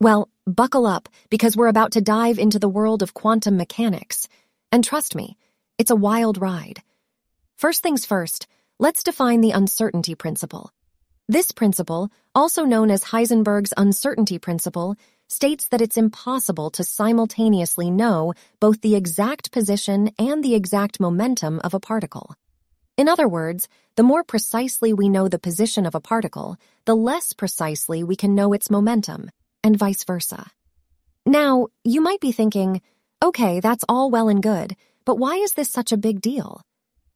Well, buckle up because we're about to dive into the world of quantum mechanics. And trust me, it's a wild ride. First things first, let's define the uncertainty principle. This principle, also known as Heisenberg's uncertainty principle, states that it's impossible to simultaneously know both the exact position and the exact momentum of a particle. In other words, the more precisely we know the position of a particle, the less precisely we can know its momentum, and vice versa. Now, you might be thinking, okay, that's all well and good, but why is this such a big deal?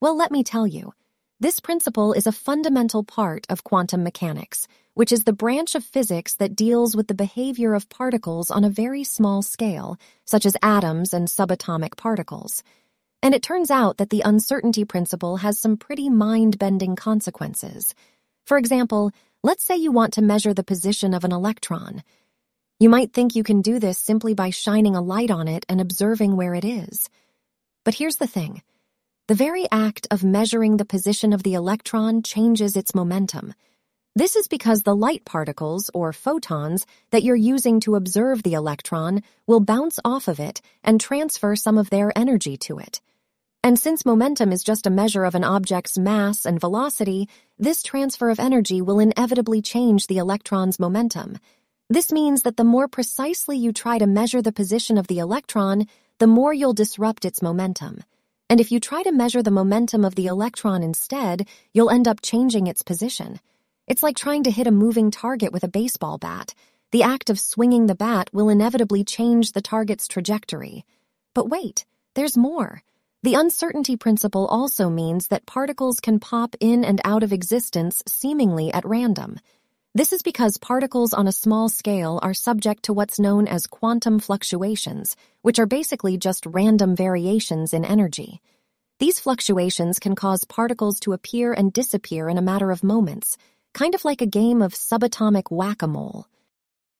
Well, let me tell you. This principle is a fundamental part of quantum mechanics, which is the branch of physics that deals with the behavior of particles on a very small scale, such as atoms and subatomic particles. And it turns out that the uncertainty principle has some pretty mind-bending consequences. For example, let's say you want to measure the position of an electron. You might think you can do this simply by shining a light on it and observing where it is. But here's the thing. The very act of measuring the position of the electron changes its momentum. This is because the light particles, or photons, that you're using to observe the electron will bounce off of it and transfer some of their energy to it. And since momentum is just a measure of an object's mass and velocity, this transfer of energy will inevitably change the electron's momentum. This means that the more precisely you try to measure the position of the electron, the more you'll disrupt its momentum. And if you try to measure the momentum of the electron instead, you'll end up changing its position. It's like trying to hit a moving target with a baseball bat. The act of swinging the bat will inevitably change the target's trajectory. But wait, there's more. The uncertainty principle also means that particles can pop in and out of existence seemingly at random. This is because particles on a small scale are subject to what's known as quantum fluctuations, which are basically just random variations in energy. These fluctuations can cause particles to appear and disappear in a matter of moments, kind of like a game of subatomic whack-a-mole.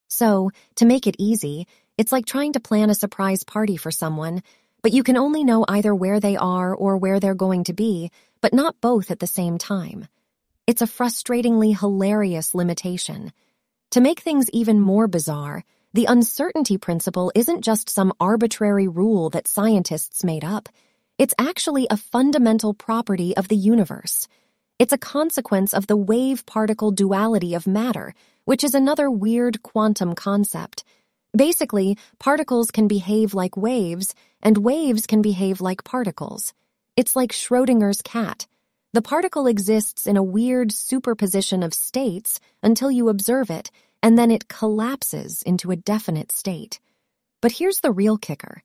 So, to make it easy, it's like trying to plan a surprise party for someone but you can only know either where they are or where they're going to be, but not both at the same time. It's a frustratingly hilarious limitation. To make things even more bizarre, the uncertainty principle isn't just some arbitrary rule that scientists made up. It's actually a fundamental property of the universe. It's a consequence of the wave-particle duality of matter, which is another weird quantum concept. Basically, particles can behave like waves, and waves can behave like particles. It's like Schrodinger's cat. The particle exists in a weird superposition of states until you observe it, and then it collapses into a definite state. But here's the real kicker.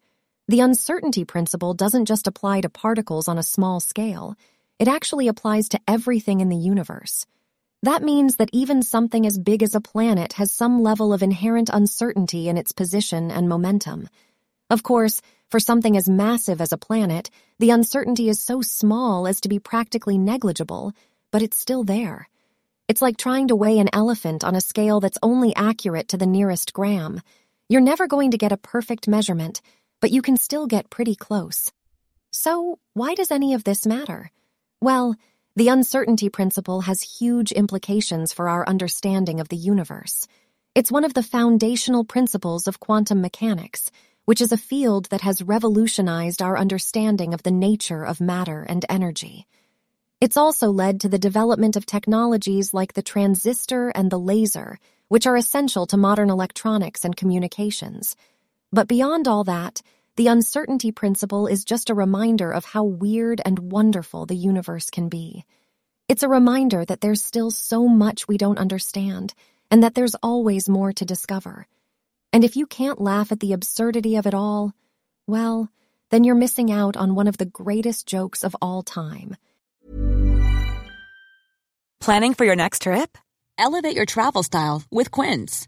The uncertainty principle doesn't just apply to particles on a small scale. It actually applies to everything in the universe. That means that even something as big as a planet has some level of inherent uncertainty in its position and momentum. Of course, for something as massive as a planet, the uncertainty is so small as to be practically negligible, but it's still there. It's like trying to weigh an elephant on a scale that's only accurate to the nearest gram. You're never going to get a perfect measurement, but you can still get pretty close. So, why does any of this matter? Well, the uncertainty principle has huge implications for our understanding of the universe. It's one of the foundational principles of quantum mechanics, which is a field that has revolutionized our understanding of the nature of matter and energy. It's also led to the development of technologies like the transistor and the laser, which are essential to modern electronics and communications. But beyond all that, the uncertainty principle is just a reminder of how weird and wonderful the universe can be. It's a reminder that there's still so much we don't understand, and that there's always more to discover. And if you can't laugh at the absurdity of it all, well, then you're missing out on one of the greatest jokes of all time. Planning for your next trip? Elevate your travel style with Quince.